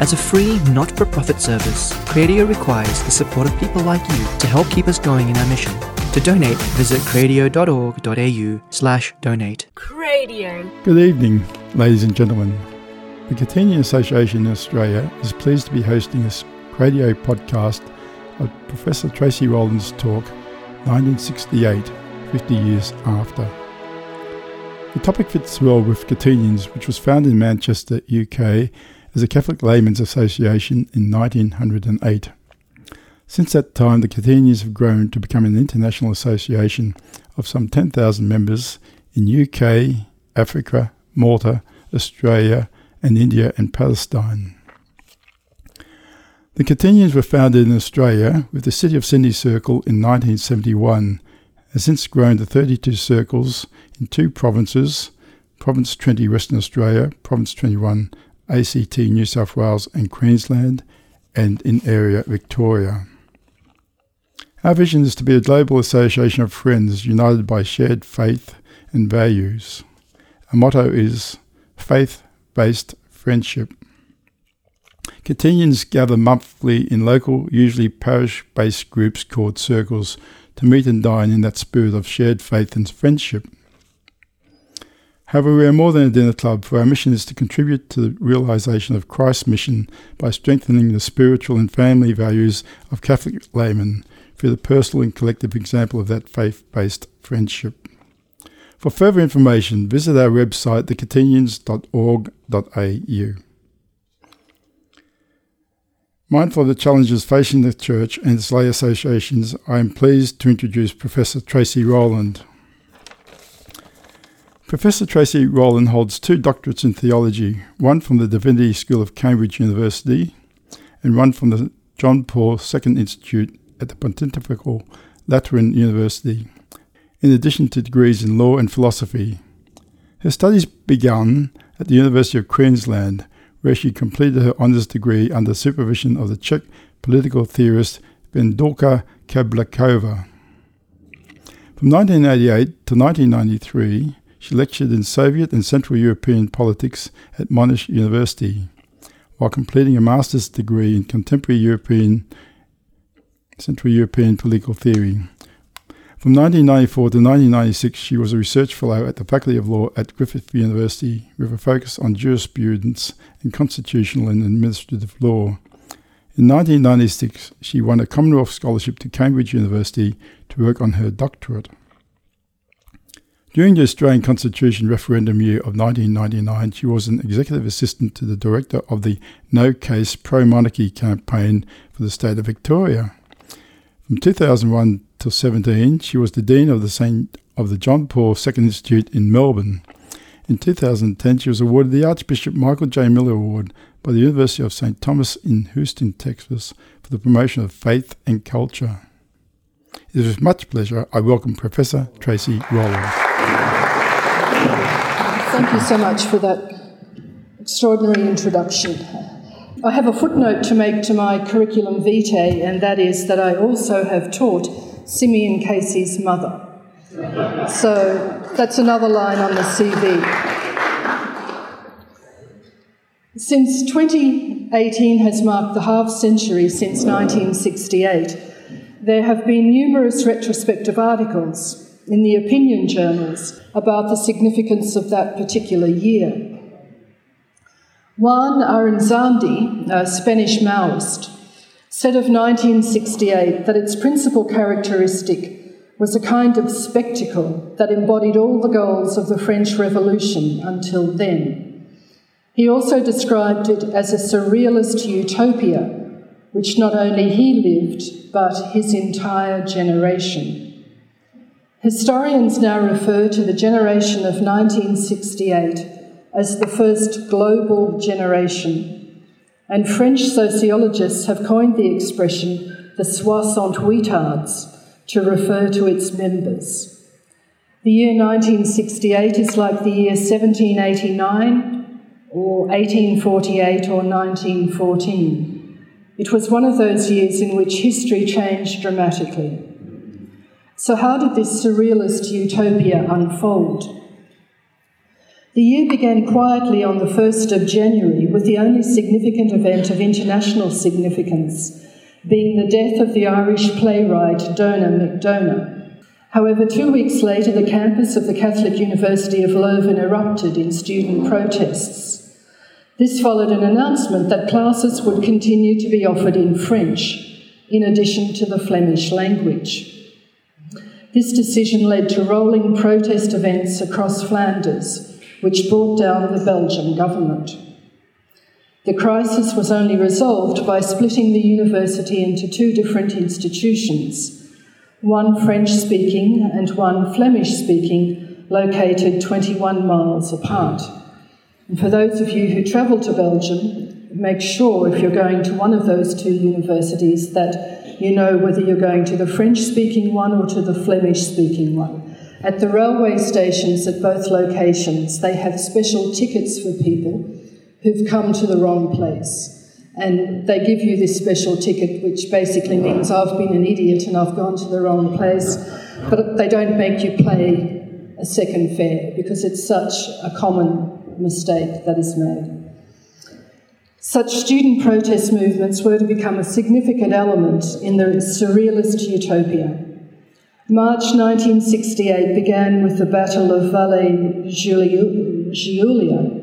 As a free, not for profit service, Cradio requires the support of people like you to help keep us going in our mission. To donate, visit cradio.org.au slash donate. Cradio. Good evening, ladies and gentlemen. The Catenian Association in Australia is pleased to be hosting a radio podcast of Professor Tracey Rowland's talk, 1968, 50 years after. The topic fits well with Catenians, which was founded in Manchester, UK, as a Catholic Laymen's Association in 1908. Since that time, the Catenians have grown to become an international association of some 10,000 members in UK, Africa, Malta, Australia, and India and Palestine. The Catenians were founded in Australia with the City of Sydney Circle in 1971 has since grown to 32 circles in two provinces Province 20 Western Australia, Province 21 ACT New South Wales and Queensland, and in area Victoria. Our vision is to be a global association of friends united by shared faith and values. Our motto is faith based friendship. Catenians gather monthly in local, usually parish based groups called circles to meet and dine in that spirit of shared faith and friendship. However, we are more than a dinner club, for our mission is to contribute to the realization of Christ's mission by strengthening the spiritual and family values of Catholic laymen through the personal and collective example of that faith based friendship. For further information, visit our website, thecatenians.org.au. Mindful of the challenges facing the Church and its lay associations, I am pleased to introduce Professor Tracey Rowland. Professor Tracey Rowland holds two doctorates in theology, one from the Divinity School of Cambridge University and one from the John Paul II Institute at the Pontifical Lateran University, in addition to degrees in law and philosophy. Her studies began at the University of Queensland where she completed her honours degree under supervision of the Czech political theorist Vendulka Kubálková. From 1988 to 1993, she lectured in Soviet and Central European politics at Monash University, while completing a master's degree in contemporary European Central European political theory. From 1994 to 1996, she was a research fellow at the Faculty of Law at Griffith University with a focus on jurisprudence and constitutional and administrative law. In 1996, she won a Commonwealth Scholarship to Cambridge University to work on her doctorate. During the Australian Constitution referendum year of 1999, she was an executive assistant to the director of the No Case Pro Monarchy campaign for the state of Victoria. From 2001 till 17, she was the Dean of the St. of the John Paul II Institute in Melbourne. In 2010, she was awarded the Archbishop Michael J. Miller Award by the University of St. Thomas in Houston, Texas, for the promotion of faith and culture. It is with much pleasure I welcome Professor Tracey Rowland. Thank you so much for that extraordinary introduction. I have a footnote to make to my curriculum vitae, and that is that I also have taught Simeon Casey's mother. So that's another line on the CV. Since 2018 has marked the half century since 1968, there have been numerous retrospective articles in the opinion journals about the significance of that particular year. Juan Aranzadi, a Spanish Maoist, said of 1968 that its principal characteristic was a kind of spectacle that embodied all the goals of the French Revolution until then. He also described it as a surrealist utopia, which not only he lived, but his entire generation. Historians now refer to the generation of 1968 as the first global generation. And French sociologists have coined the expression the soixante-huitards to refer to its members. The year 1968 is like the year 1789 or 1848 or 1914. It was one of those years in which history changed dramatically. So, how did this surrealist utopia unfold? The year began quietly on the 1st of January with the only significant event of international significance being the death of the Irish playwright Donogh MacDonagh. However, two weeks later, the campus of the Catholic University of Leuven erupted in student protests. This followed an announcement that classes would continue to be offered in French, in addition to the Flemish language. This decision led to rolling protest events across Flanders, which brought down the Belgian government. The crisis was only resolved by splitting the university into two different institutions one French speaking and one Flemish speaking, located 21 miles apart. And for those of you who travel to Belgium, make sure if you're going to one of those two universities that you know whether you're going to the French speaking one or to the Flemish speaking one. At the railway stations at both locations, they have special tickets for people who've come to the wrong place and they give you this special ticket, which basically means I've been an idiot and I've gone to the wrong place, but they don't make you pay a second fare because it's such a common mistake that is made. Such student protest movements were to become a significant element in the surrealist utopia. March 1968 began with the Battle of Valle Giulia,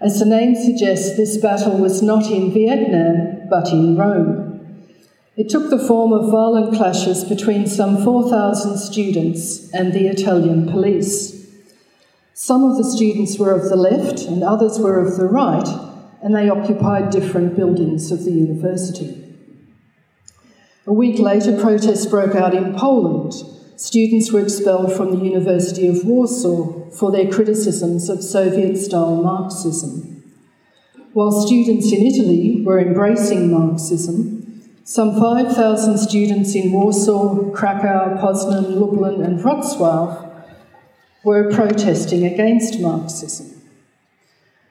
as the name suggests, this battle was not in Vietnam, but in Rome. It took the form of violent clashes between some 4,000 students and the Italian police. Some of the students were of the left and others were of the right, and they occupied different buildings of the university. A week later, protests broke out in Poland, students were expelled from the University of Warsaw for their criticisms of Soviet style Marxism. While students in Italy were embracing Marxism, some 5,000 students in Warsaw, Krakow, Poznan, Lublin, and Wrocław were protesting against Marxism.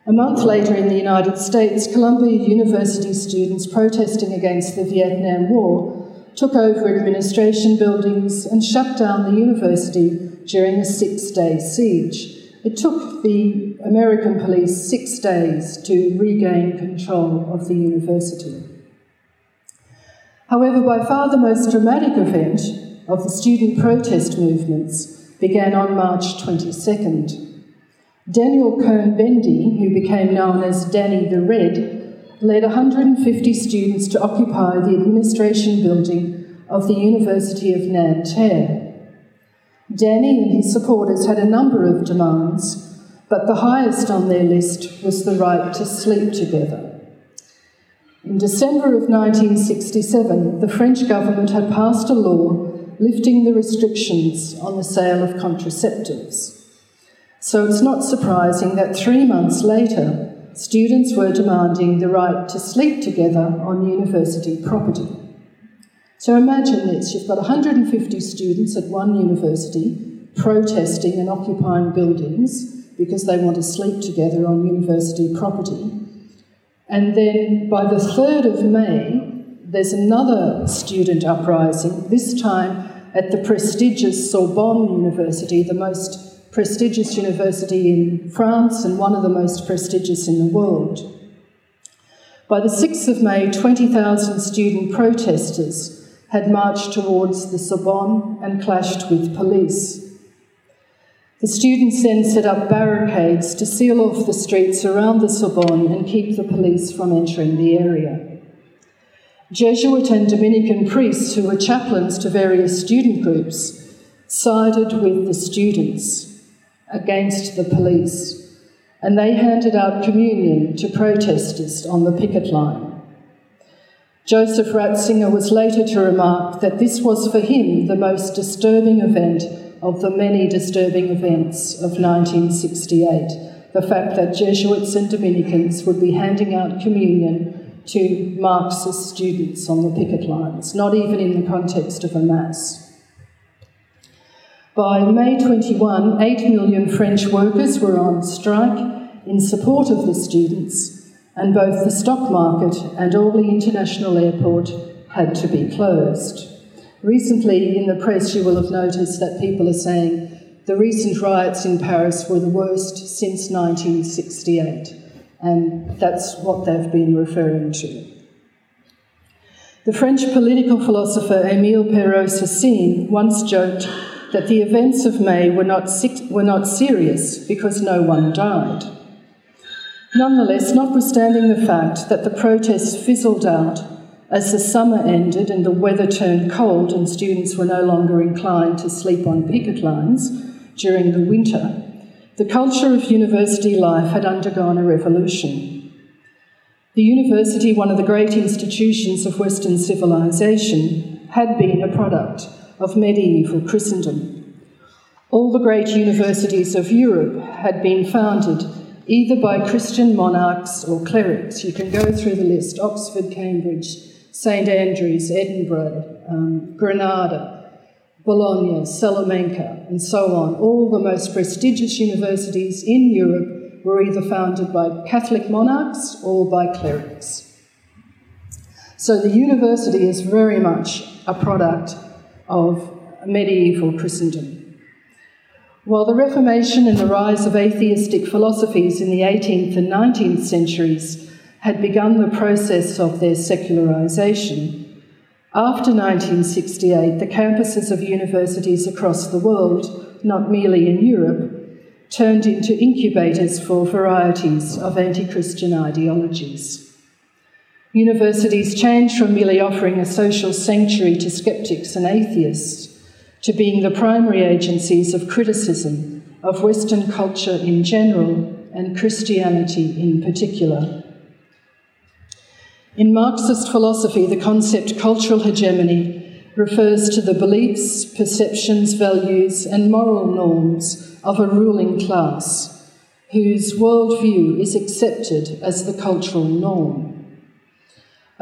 A month later in the United States, Columbia University students protesting against the Vietnam War took over administration buildings, and shut down the university during a six day siege. It took the American police six days to regain control of the university. However, by far the most dramatic event of the student protest movements began on March 22nd. Daniel Cohn-Bendit, who became known as Danny the Red, led 150 students to occupy the administration building of the University of Nanterre. Danny and his supporters had a number of demands, but the highest on their list was the right to sleep together. In December of 1967, the French government had passed a law lifting the restrictions on the sale of contraceptives. So it's not surprising that three months later, students were demanding the right to sleep together on university property. So imagine this you've got 150 students at one university protesting and occupying buildings because they want to sleep together on university property. And then by the 3rd of May, there's another student uprising, this time at the prestigious Sorbonne University, the most prestigious university in France and one of the most prestigious in the world. By the 6th of May, 20,000 student protesters had marched towards the Sorbonne and clashed with police. The students then set up barricades to seal off the streets around the Sorbonne and keep the police from entering the area. Jesuit and Dominican priests, who were chaplains to various student groups, sided with the students against the police, and they handed out communion to protesters on the picket line. Joseph Ratzinger was later to remark that this was for him the most disturbing event of the many disturbing events of 1968 the fact that Jesuits and Dominicans would be handing out communion to Marxist students on the picket lines, not even in the context of a Mass. By May 21, 8 million French workers were on strike in support of the students, and both the stock market and Orly International Airport had to be closed. Recently, in the press, you will have noticed that people are saying the recent riots in Paris were the worst since 1968, and that's what they've been referring to. The French political philosopher Émile Perreau-Saussine once joked that the events of May were not, were not serious because no one died. Nonetheless, notwithstanding the fact that the protests fizzled out as the summer ended and the weather turned cold and students were no longer inclined to sleep on picket lines during the winter, the culture of university life had undergone a revolution. The university, one of the great institutions of Western civilization, had been a product of medieval Christendom. All the great universities of Europe had been founded either by Christian monarchs or clerics. You can go through the list Oxford, Cambridge, St Andrews, Edinburgh, um, Granada, Bologna, Salamanca, and so on. All the most prestigious universities in Europe were either founded by Catholic monarchs or by clerics. So the university is very much a product of medieval Christendom. While the Reformation and the rise of atheistic philosophies in the 18th and 19th centuries had begun the process of their secularization, after 1968, the campuses of universities across the world, not merely in Europe, turned into incubators for varieties of anti Christian ideologies. Universities changed from merely offering a social sanctuary to skeptics and atheists to being the primary agencies of criticism of Western culture in general and Christianity in particular. In Marxist philosophy, the concept cultural hegemony refers to the beliefs, perceptions, values, and moral norms of a ruling class whose worldview is accepted as the cultural norm.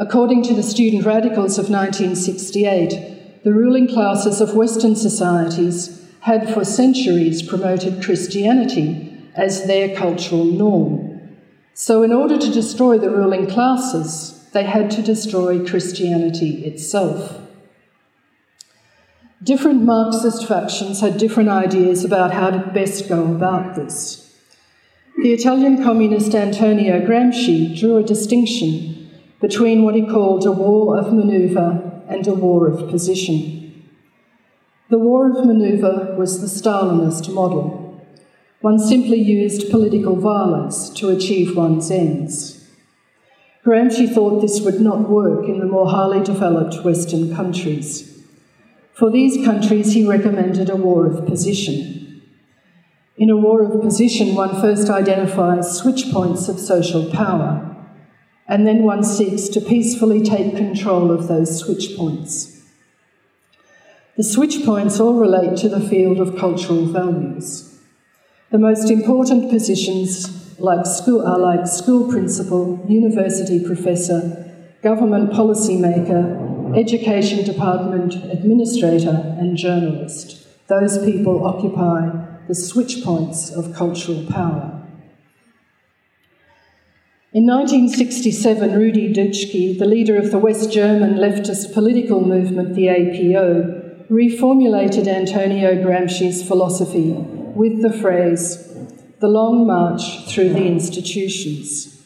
According to the student radicals of 1968, the ruling classes of Western societies had for centuries promoted Christianity as their cultural norm. So, in order to destroy the ruling classes, they had to destroy Christianity itself. Different Marxist factions had different ideas about how to best go about this. The Italian communist Antonio Gramsci drew a distinction between what he called a war of manoeuvre and a war of position. The war of manoeuvre was the Stalinist model. One simply used political violence to achieve one's ends. Gramsci thought this would not work in the more highly developed Western countries. For these countries, he recommended a war of position. In a war of position, one first identifies switch points of social power and then one seeks to peacefully take control of those switch points. The switch points all relate to the field of cultural values. The most important positions like school, are like school principal, university professor, government policymaker, education department administrator, and journalist. Those people occupy the switch points of cultural power. In 1967, Rudi Dutschke, the leader of the West German leftist political movement, the APO, reformulated Antonio Gramsci's philosophy with the phrase, the long march through the institutions.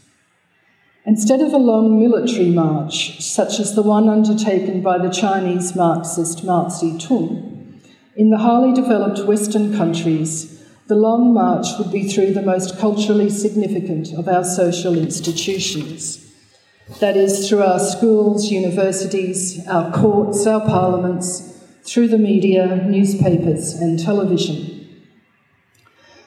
Instead of a long military march, such as the one undertaken by the Chinese Marxist Mao Zedong, in the highly developed Western countries, the long march would be through the most culturally significant of our social institutions. That is, through our schools, universities, our courts, our parliaments, through the media, newspapers, and television.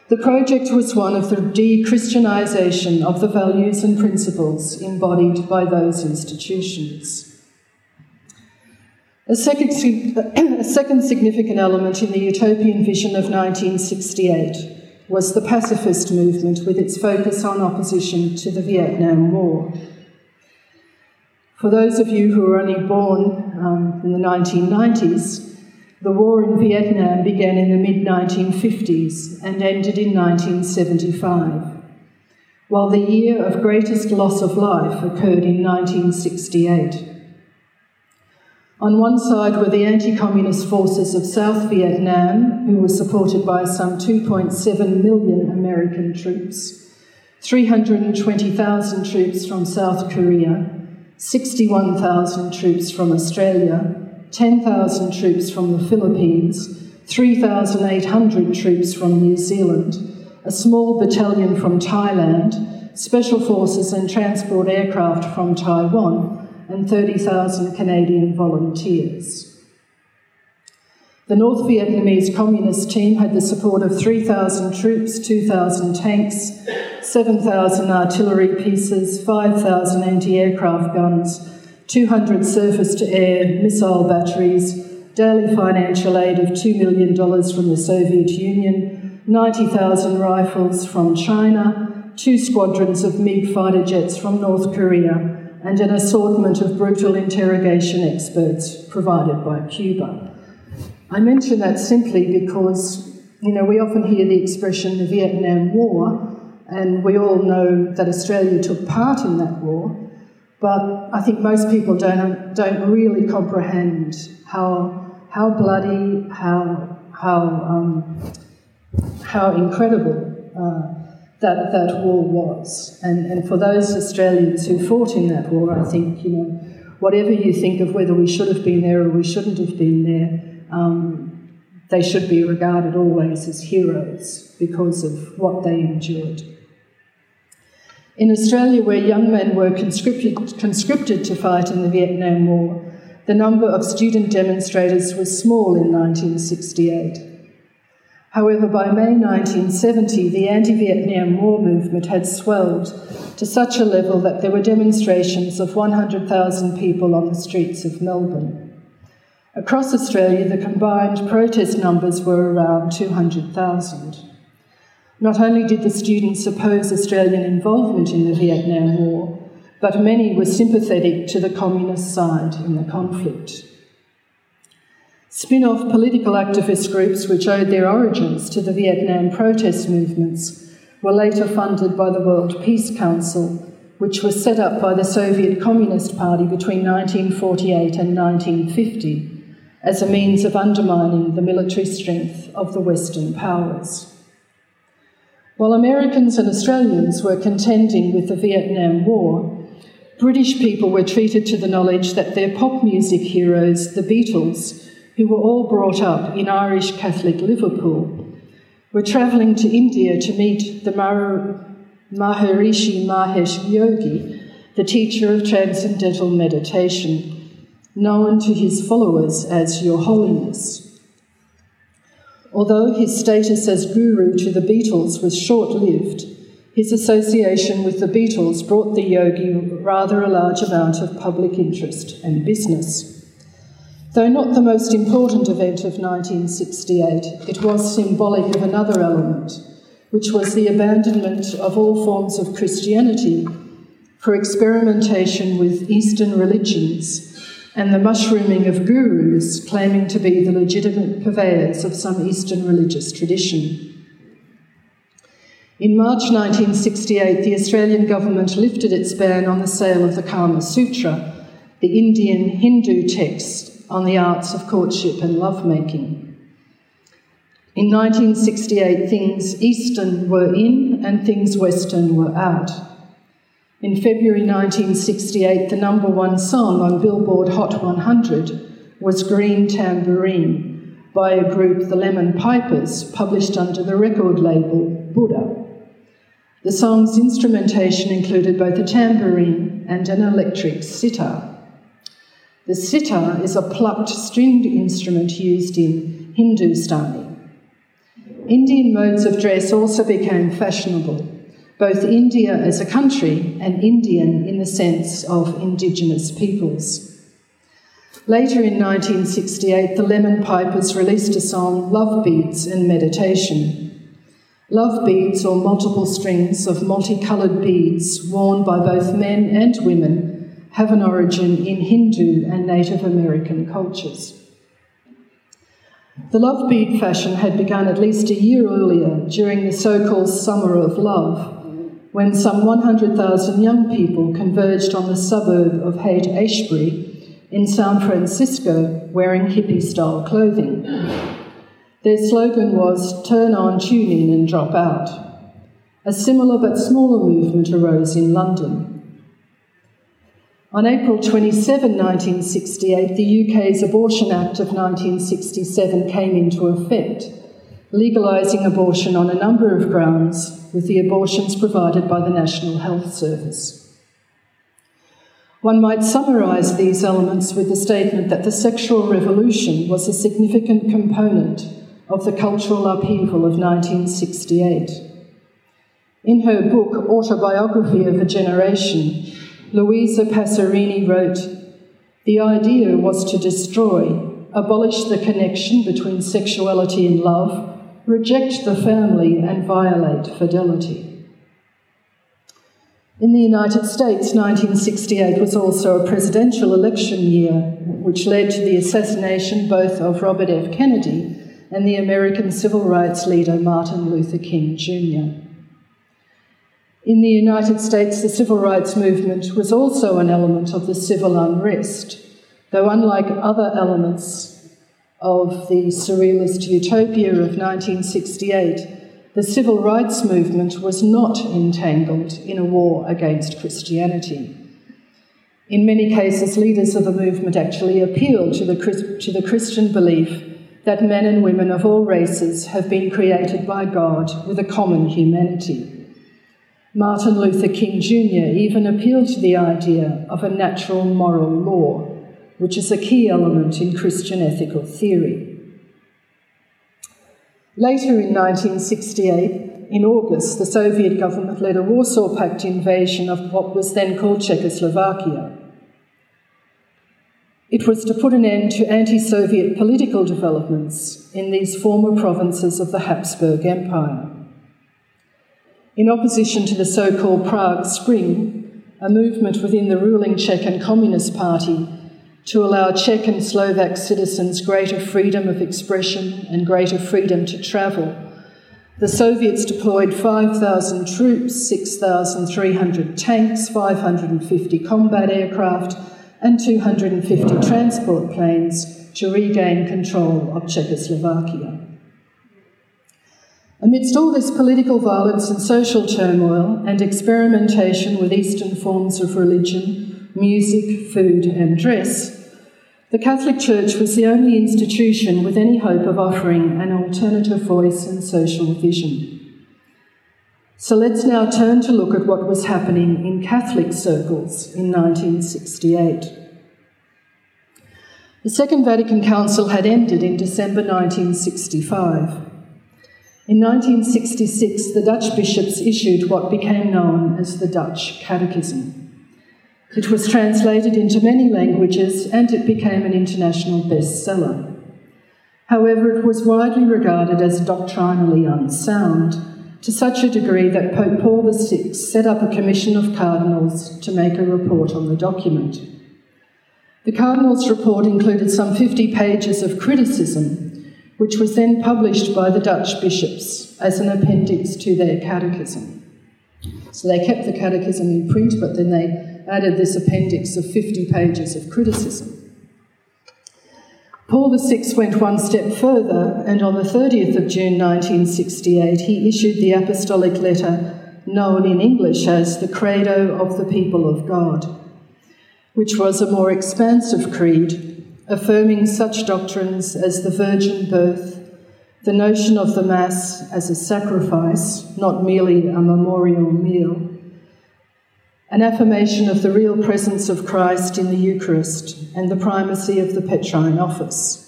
The project was one of the de Christianisation of the values and principles embodied by those institutions. A second, a second significant element in the utopian vision of 1968 was the pacifist movement with its focus on opposition to the Vietnam War. For those of you who were only born um, in the 1990s, the war in Vietnam began in the mid 1950s and ended in 1975, while the year of greatest loss of life occurred in 1968. On one side were the anti communist forces of South Vietnam, who were supported by some 2.7 million American troops, 320,000 troops from South Korea, 61,000 troops from Australia, 10,000 troops from the Philippines, 3,800 troops from New Zealand, a small battalion from Thailand, special forces and transport aircraft from Taiwan, and 30,000 Canadian volunteers. The North Vietnamese Communist team had the support of 3,000 troops, 2,000 tanks, 7,000 artillery pieces, 5,000 anti aircraft guns, 200 surface to air missile batteries, daily financial aid of $2 million from the Soviet Union, 90,000 rifles from China, two squadrons of MiG fighter jets from North Korea, and an assortment of brutal interrogation experts provided by Cuba. I mention that simply because, you know, we often hear the expression the Vietnam War, and we all know that Australia took part in that war, but I think most people don't, don't really comprehend how how bloody, how how um, how incredible uh, that that war was. And and for those Australians who fought in that war, I think you know whatever you think of whether we should have been there or we shouldn't have been there. Um, they should be regarded always as heroes because of what they endured. In Australia, where young men were conscripted, conscripted to fight in the Vietnam War, the number of student demonstrators was small in 1968. However, by May 1970, the anti Vietnam War movement had swelled to such a level that there were demonstrations of 100,000 people on the streets of Melbourne. Across Australia, the combined protest numbers were around 200,000. Not only did the students oppose Australian involvement in the Vietnam War, but many were sympathetic to the communist side in the conflict. Spin off political activist groups, which owed their origins to the Vietnam protest movements, were later funded by the World Peace Council, which was set up by the Soviet Communist Party between 1948 and 1950 as a means of undermining the military strength of the Western powers. While Americans and Australians were contending with the Vietnam War, British people were treated to the knowledge that their pop music heroes, the Beatles, who were all brought up in Irish Catholic Liverpool, were travelling to India to meet the Mar- Maharishi Mahesh Yogi, the teacher of transcendental meditation, known to his followers as Your Holiness. Although his status as guru to the Beatles was short lived, his association with the Beatles brought the yogi rather a large amount of public interest and business. Though not the most important event of 1968, it was symbolic of another element, which was the abandonment of all forms of Christianity for experimentation with Eastern religions and the mushrooming of gurus claiming to be the legitimate purveyors of some Eastern religious tradition. In March 1968, the Australian government lifted its ban on the sale of the Kama Sutra, the Indian Hindu text on the arts of courtship and lovemaking. In 1968, things Eastern were in and things Western were out. In February 1968, the number one song on Billboard Hot 100 was Green Tambourine by a group, the Lemon Pipers, published under the record label Buddha. The song's instrumentation included both a tambourine and an electric sitar. The sitar is a plucked stringed instrument used in Hindustani. Indian modes of dress also became fashionable, both India as a country and Indian in the sense of indigenous peoples. Later in 1968, the Lemon Pipers released a song, Love Beads and Meditation. Love beads, or multiple strings of multicoloured beads worn by both men and women, have an origin in Hindu and Native American cultures. The love bead fashion had begun at least a year earlier during the so called Summer of Love, when some 100,000 young people converged on the suburb of Haight Ashbury in San Francisco wearing hippie style clothing. Their slogan was turn on, tune in, and drop out. A similar but smaller movement arose in London. On April 27, 1968, the UK's Abortion Act of 1967 came into effect, legalising abortion on a number of grounds, with the abortions provided by the National Health Service. One might summarise these elements with the statement that the sexual revolution was a significant component of the cultural upheaval of 1968. In her book, Autobiography of a Generation, Luisa Passerini wrote The idea was to destroy, abolish the connection between sexuality and love, reject the family, and violate fidelity. In the United States, 1968 was also a presidential election year, which led to the assassination both of Robert F. Kennedy and the American civil rights leader Martin Luther King Jr. In the United States, the civil rights movement was also an element of the civil unrest, though, unlike other elements of the surrealist utopia of 1968, the civil rights movement was not entangled in a war against Christianity. In many cases, leaders of the movement actually appealed to the, to the Christian belief that men and women of all races have been created by God with a common humanity. Martin Luther King Jr. even appealed to the idea of a natural moral law, which is a key element in Christian ethical theory. Later in 1968, in August, the Soviet government led a Warsaw Pact invasion of what was then called Czechoslovakia. It was to put an end to anti Soviet political developments in these former provinces of the Habsburg Empire. In opposition to the so called Prague Spring, a movement within the ruling Czech and Communist Party to allow Czech and Slovak citizens greater freedom of expression and greater freedom to travel, the Soviets deployed 5,000 troops, 6,300 tanks, 550 combat aircraft, and 250 transport planes to regain control of Czechoslovakia. Amidst all this political violence and social turmoil and experimentation with Eastern forms of religion, music, food, and dress, the Catholic Church was the only institution with any hope of offering an alternative voice and social vision. So let's now turn to look at what was happening in Catholic circles in 1968. The Second Vatican Council had ended in December 1965. In 1966, the Dutch bishops issued what became known as the Dutch Catechism. It was translated into many languages and it became an international bestseller. However, it was widely regarded as doctrinally unsound, to such a degree that Pope Paul VI set up a commission of cardinals to make a report on the document. The cardinals' report included some 50 pages of criticism which was then published by the Dutch bishops as an appendix to their catechism. So they kept the catechism in print, but then they added this appendix of 50 pages of criticism. Paul VI went one step further, and on the 30th of June 1968, he issued the apostolic letter known in English as the Credo of the People of God, which was a more expansive creed affirming such doctrines as the virgin birth, the notion of the Mass as a sacrifice, not merely a memorial meal, an affirmation of the real presence of Christ in the Eucharist, and the primacy of the Petrine office.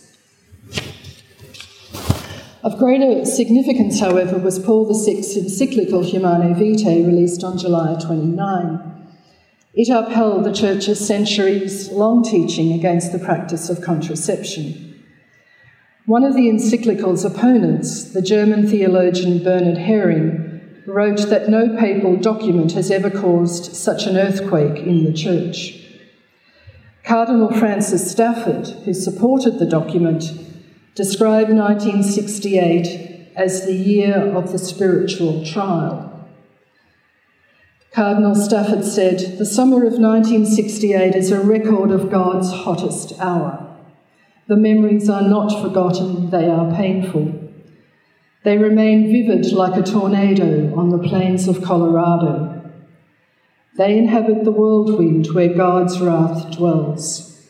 Of greater significance, however, was Paul VI's encyclical Humanae Vitae, released on July 29. It upheld the Church's centuries long teaching against the practice of contraception. One of the encyclical's opponents, the German theologian Bernhard Häring, wrote that no papal document has ever caused such an earthquake in the Church. Cardinal Francis Stafford, who supported the document, described 1968 as the year of the spiritual trial. Cardinal Stafford said, The summer of 1968 is a record of God's hottest hour. The memories are not forgotten, they are painful. They remain vivid like a tornado on the plains of Colorado. They inhabit the whirlwind where God's wrath dwells.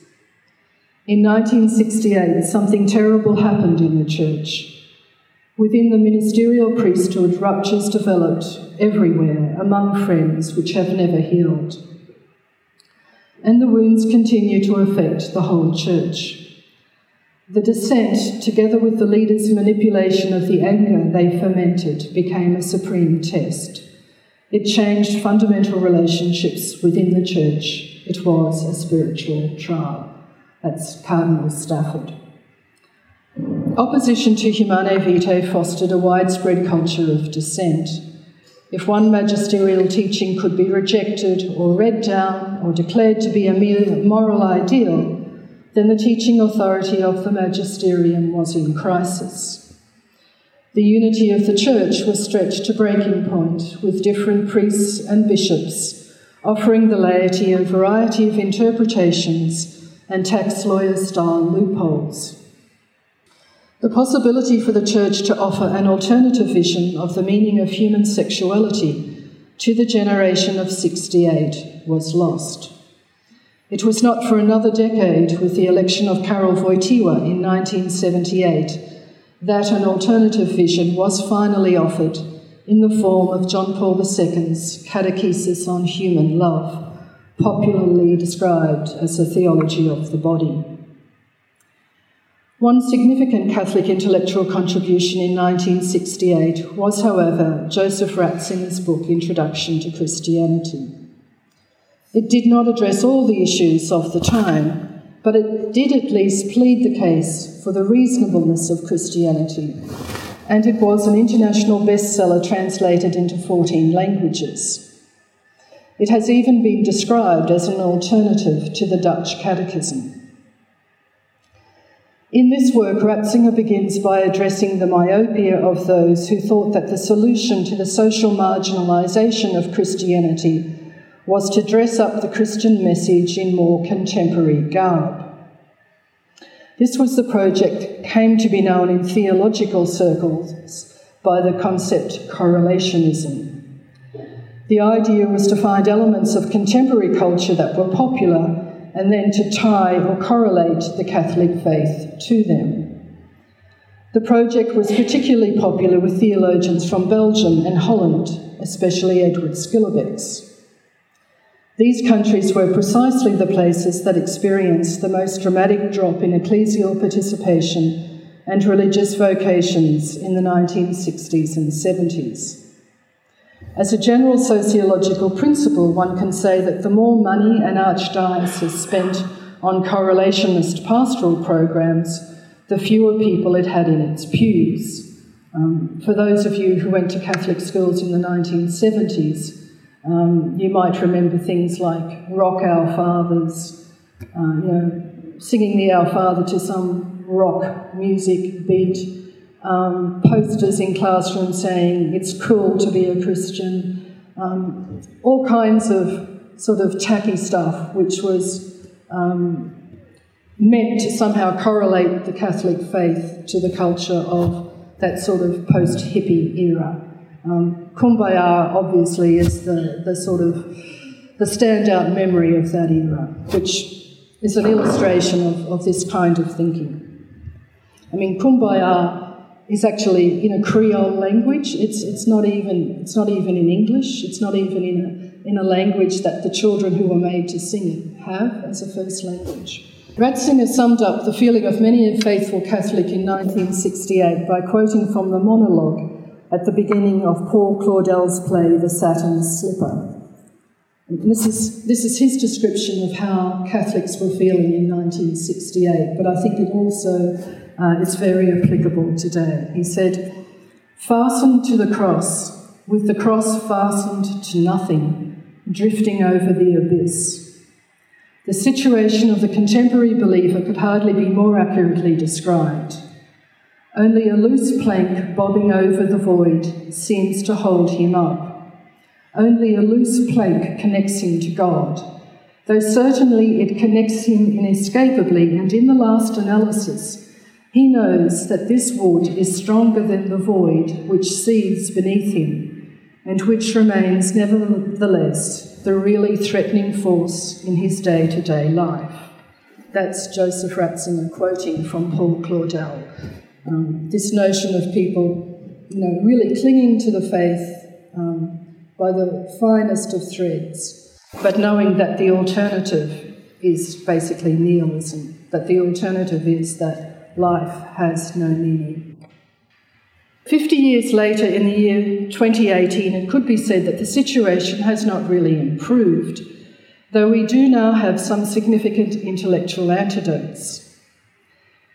In 1968, something terrible happened in the church. Within the ministerial priesthood, ruptures developed everywhere among friends which have never healed. And the wounds continue to affect the whole church. The dissent, together with the leaders' manipulation of the anger they fermented, became a supreme test. It changed fundamental relationships within the church. It was a spiritual trial. That's Cardinal Stafford. Opposition to Humanae Vitae fostered a widespread culture of dissent. If one magisterial teaching could be rejected or read down or declared to be a mere moral ideal, then the teaching authority of the magisterium was in crisis. The unity of the church was stretched to breaking point, with different priests and bishops offering the laity a variety of interpretations and tax lawyer style loopholes. The possibility for the Church to offer an alternative vision of the meaning of human sexuality to the generation of 68 was lost. It was not for another decade, with the election of Karol Wojtyła in 1978, that an alternative vision was finally offered in the form of John Paul II's Catechesis on Human Love, popularly described as a theology of the body. One significant Catholic intellectual contribution in 1968 was, however, Joseph Ratzinger's book Introduction to Christianity. It did not address all the issues of the time, but it did at least plead the case for the reasonableness of Christianity, and it was an international bestseller translated into 14 languages. It has even been described as an alternative to the Dutch Catechism. In this work, Ratzinger begins by addressing the myopia of those who thought that the solution to the social marginalisation of Christianity was to dress up the Christian message in more contemporary garb. This was the project came to be known in theological circles by the concept correlationism. The idea was to find elements of contemporary culture that were popular and then to tie or correlate the Catholic faith to them. The project was particularly popular with theologians from Belgium and Holland, especially Edward Schillebeeckx. These countries were precisely the places that experienced the most dramatic drop in ecclesial participation and religious vocations in the 1960s and 70s. As a general sociological principle, one can say that the more money an archdiocese spent on correlationist pastoral programs, the fewer people it had in its pews. Um, for those of you who went to Catholic schools in the 1970s, um, you might remember things like Rock Our Fathers, uh, you know, singing the Our Father to some rock music beat, um, posters in classrooms saying it's cool to be a Christian, um, all kinds of sort of tacky stuff, which was um, meant to somehow correlate the Catholic faith to the culture of that sort of post hippie era. Um, Kumbaya obviously is the, the sort of the standout memory of that era, which is an illustration of, of this kind of thinking. I mean, Kumbaya is actually in a Creole language. It's, it's, not even, it's not even in English. It's not even in a, in a language that the children who were made to sing it have as a first language. Ratzinger summed up the feeling of many a faithful Catholic in 1968 by quoting from the monologue at the beginning of Paul Claudel's play, The Satin Slipper. this is, this is his description of how Catholics were feeling in 1968, but I think it also uh, is very applicable today. He said, Fastened to the cross, with the cross fastened to nothing, drifting over the abyss. The situation of the contemporary believer could hardly be more accurately described. Only a loose plank bobbing over the void seems to hold him up. Only a loose plank connects him to God, though certainly it connects him inescapably, and in the last analysis, he knows that this wood is stronger than the void which seethes beneath him, and which remains nevertheless the really threatening force in his day to day life. That's Joseph Ratzinger quoting from Paul Claudel. Um, this notion of people, you know, really clinging to the faith um, by the finest of threads, but knowing that the alternative is basically nihilism, that the alternative is that life has no meaning. Fifty years later, in the year 2018, it could be said that the situation has not really improved, though we do now have some significant intellectual antidotes.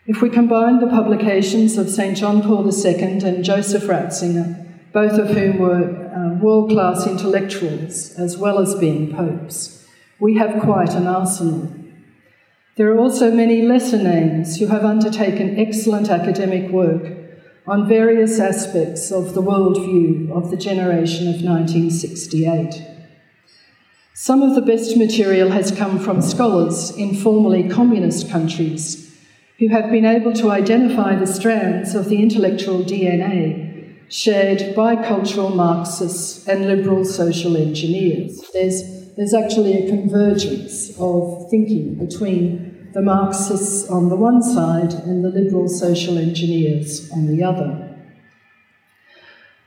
If we combine the publications of St. John Paul II and Joseph Ratzinger, both of whom were uh, world class intellectuals as well as being popes, we have quite an arsenal. There are also many lesser names who have undertaken excellent academic work on various aspects of the worldview of the generation of 1968. Some of the best material has come from scholars in formerly communist countries who have been able to identify the strands of the intellectual DNA shared by cultural Marxists and liberal social engineers. There's there's actually a convergence of thinking between the Marxists on the one side and the liberal social engineers on the other.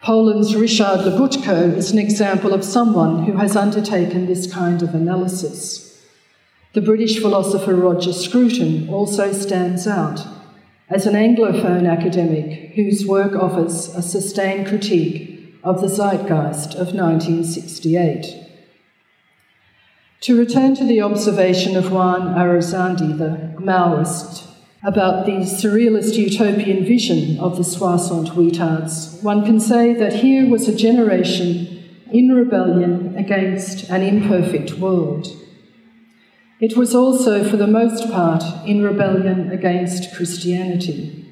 Poland's Ryszard Legutko is an example of someone who has undertaken this kind of analysis. The British philosopher Roger Scruton also stands out as an Anglophone academic whose work offers a sustained critique of the zeitgeist of 1968. To return to the observation of Juan Arizandi, the Maoist, about the surrealist utopian vision of the Soixante-Huitards, one can say that here was a generation in rebellion against an imperfect world. It was also, for the most part, in rebellion against Christianity.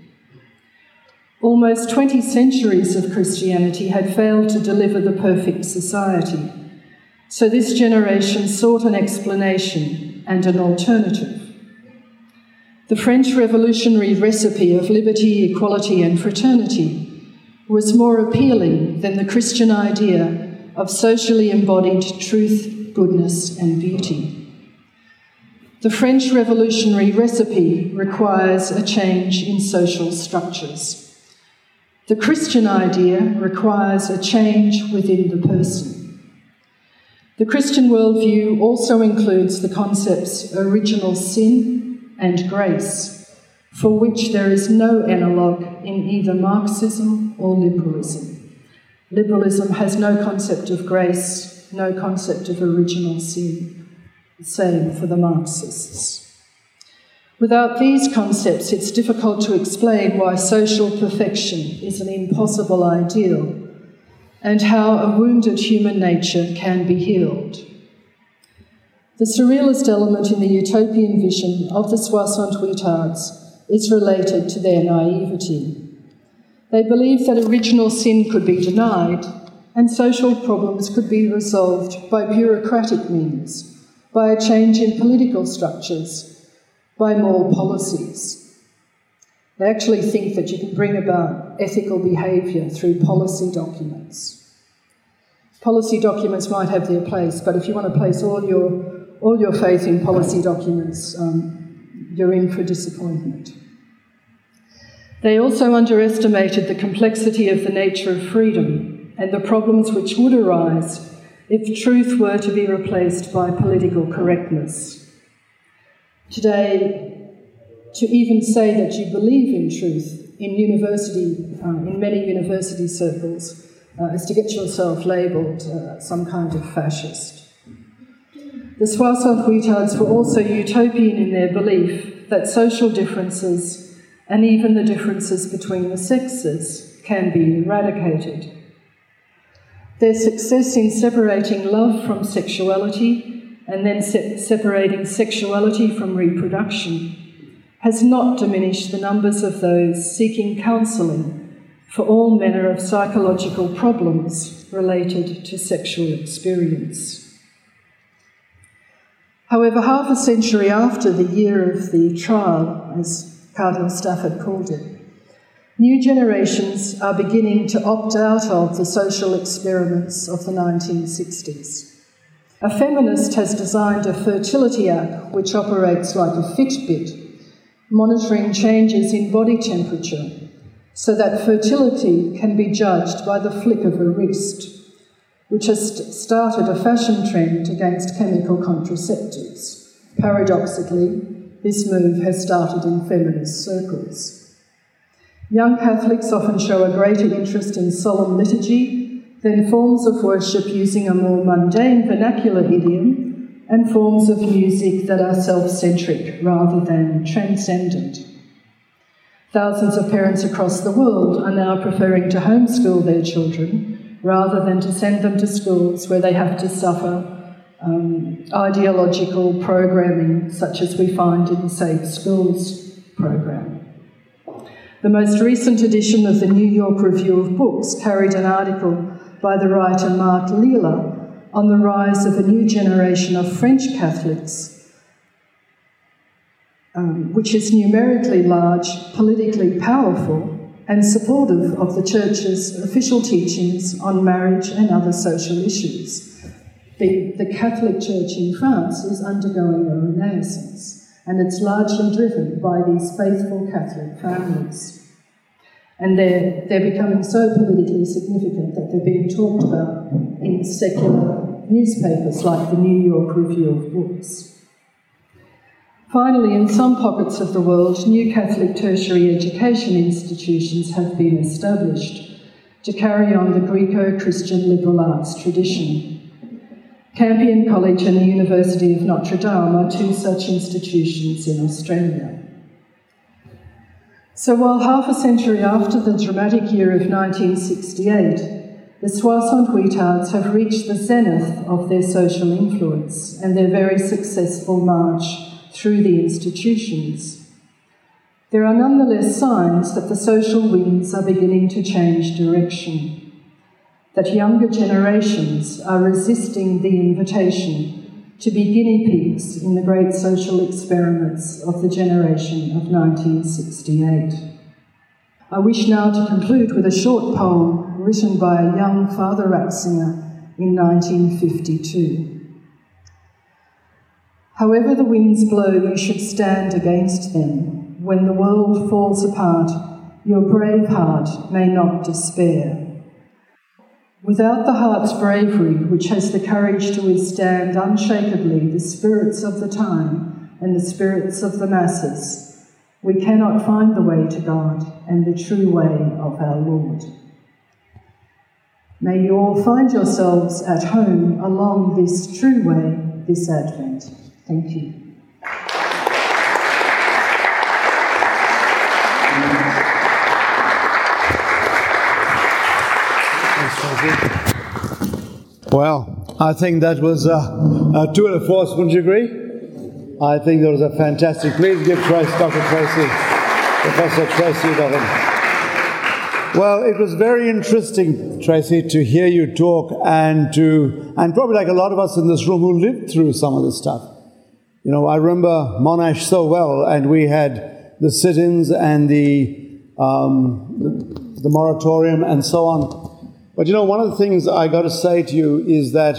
Almost 20 centuries of Christianity had failed to deliver the perfect society so this generation sought an explanation and an alternative. The French revolutionary recipe of liberty, equality, and fraternity was more appealing than the Christian idea of socially embodied truth, goodness, and beauty. The French revolutionary recipe requires a change in social structures. The Christian idea requires a change within the person. The Christian worldview also includes the concepts original sin and grace, for which there is no analogue in either Marxism or liberalism. Liberalism has no concept of grace, no concept of original sin. The same for the Marxists. Without these concepts, it's difficult to explain why social perfection is an impossible ideal and how a wounded human nature can be healed. The surrealist element in the utopian vision of the Soixante-Huitards is related to their naivety. They believe that original sin could be denied and social problems could be resolved by bureaucratic means, by a change in political structures, by more policies. They actually think that you can bring about ethical behaviour through policy documents. Policy documents might have their place, but if you want to place all your, all your faith in policy documents, um, you're in for disappointment. They also underestimated the complexity of the nature of freedom and the problems which would arise if truth were to be replaced by political correctness. Today, to even say that you believe in truth in university, uh, in many university circles, uh, is to get yourself labelled uh, some kind of fascist. The Soixante-Huitards were also utopian in their belief that social differences and even the differences between the sexes can be eradicated. Their success in separating love from sexuality and then se- separating sexuality from reproduction has not diminished the numbers of those seeking counselling for all manner of psychological problems related to sexual experience. However, half a century after the year of the trial, as Cardinal Stafford called it, new generations are beginning to opt out of the social experiments of the 1960s. A feminist has designed a fertility app which operates like a Fitbit, monitoring changes in body temperature so that fertility can be judged by the flick of a wrist, which has started a fashion trend against chemical contraceptives. Paradoxically, this move has started in feminist circles. Young Catholics often show a greater interest in solemn liturgy than forms of worship using a more mundane vernacular idiom, and forms of music that are self centric rather than transcendent. Thousands of parents across the world are now preferring to homeschool their children rather than to send them to schools where they have to suffer um, ideological programming such as we find in the Safe Schools program. The most recent edition of the New York Review of Books carried an article by the writer Mark Lilla on the rise of a new generation of French Catholics, um, which is numerically large, politically powerful, and supportive of the Church's official teachings on marriage and other social issues. The, the Catholic Church in France is undergoing a renaissance, and it's largely driven by these faithful Catholic families. And they're, they're becoming so politically significant that they're being talked about in secular newspapers like the New York Review of Books. Finally, in some pockets of the world, new Catholic tertiary education institutions have been established to carry on the Greco Christian liberal arts tradition. Campion College and the University of Notre Dame are two such institutions in Australia. So, while half a century after the dramatic year of 1968, the Soixante-Huitards have reached the zenith of their social influence and their very successful march through the institutions. There are nonetheless signs that the social winds are beginning to change direction, that younger generations are resisting the invitation to be guinea pigs in the great social experiments of the generation of 1968. I wish now to conclude with a short poem written by a young Father Ratzinger in 1952. However the winds blow, you should stand against them. When the world falls apart, your brave heart may not despair. Without the heart's bravery, which has the courage to withstand unshakably the spirits of the time and the spirits of the masses, we cannot find the way to God and the true way of our Lord. May you all find yourselves at home along this true way this Advent. Thank you. Well, I think that was a, a tour de force, wouldn't you agree? I think that was a fantastic. Please give Tracey, Dr. Tracey, Professor Tracey. Well, it was very interesting, Tracey, to hear you talk and to, and probably like a lot of us in this room who lived through some of this stuff. You know, I remember Monash so well, and we had the sit-ins and the, um, the moratorium and so on. But you know, one of the things I got to say to you is that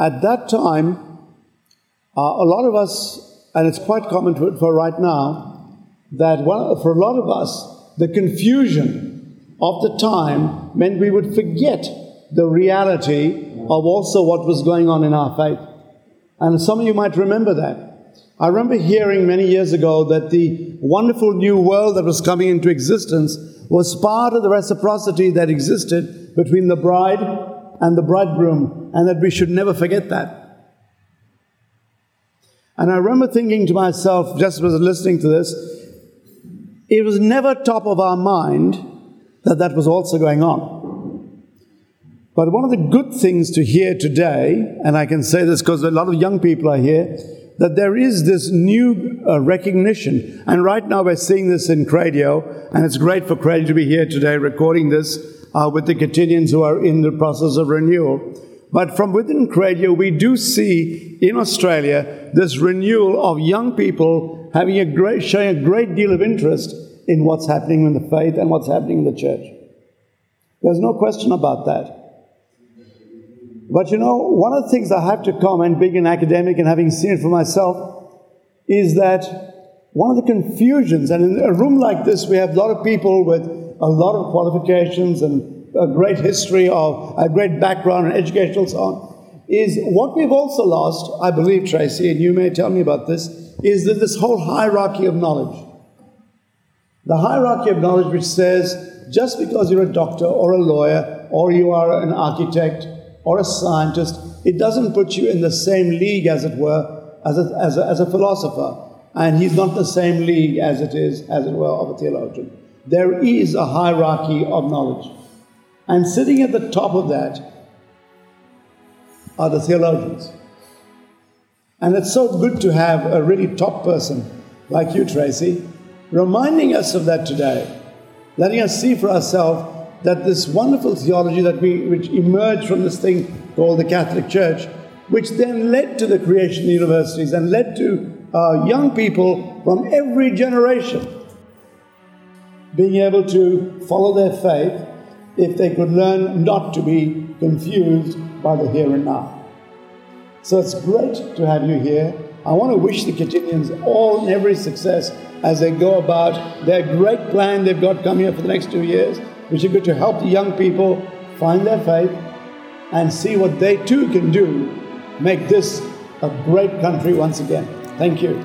at that time, uh, a lot of us, and it's quite common to, for right now, that one, for a lot of us, the confusion of the time meant we would forget the reality of also what was going on in our faith. And some of you might remember that. I remember hearing many years ago that the wonderful new world that was coming into existence was part of the reciprocity that existed between the bride and the bridegroom, and that we should never forget that. And I remember thinking to myself, just as I was listening to this, it was never top of our mind that that was also going on. But one of the good things to hear today, and I can say this because a lot of young people are here, that there is this new uh, recognition. And right now we're seeing this in Cradio, and it's great for Cradio to be here today recording this uh, with the Catenians who are in the process of renewal. But from within Cradio, we do see in Australia this renewal of young people having a great, showing a great deal of interest in what's happening in the faith and what's happening in the church. There's no question about that. But you know, one of the things I have to comment, being an academic and having seen it for myself, is that one of the confusions, and in a room like this, we have a lot of people with a lot of qualifications and a great history of a great background and educational so on, is what we've also lost, I believe, Tracey, and you may tell me about this, is that this whole hierarchy of knowledge. The hierarchy of knowledge, which says just because you're a doctor or a lawyer or you are an architect or a scientist, it doesn't put you in the same league, as it were, as a, as a, as a philosopher. And he's not the same league as it is, as it were, of a theologian. There is a hierarchy of knowledge. And sitting at the top of that are the theologians. And it's so good to have a really top person like you, Tracey, reminding us of that today, letting us see for ourselves that this wonderful theology that we, which emerged from this thing called the Catholic Church, which then led to the creation of universities and led to uh, young people from every generation being able to follow their faith if they could learn not to be confused by the here and now. So it's great to have you here. I want to wish the Catenians all and every success as they go about their great plan they've got coming up for the next two years, which is good to help the young people find their faith and see what they too can do, make this a great country once again. Thank you.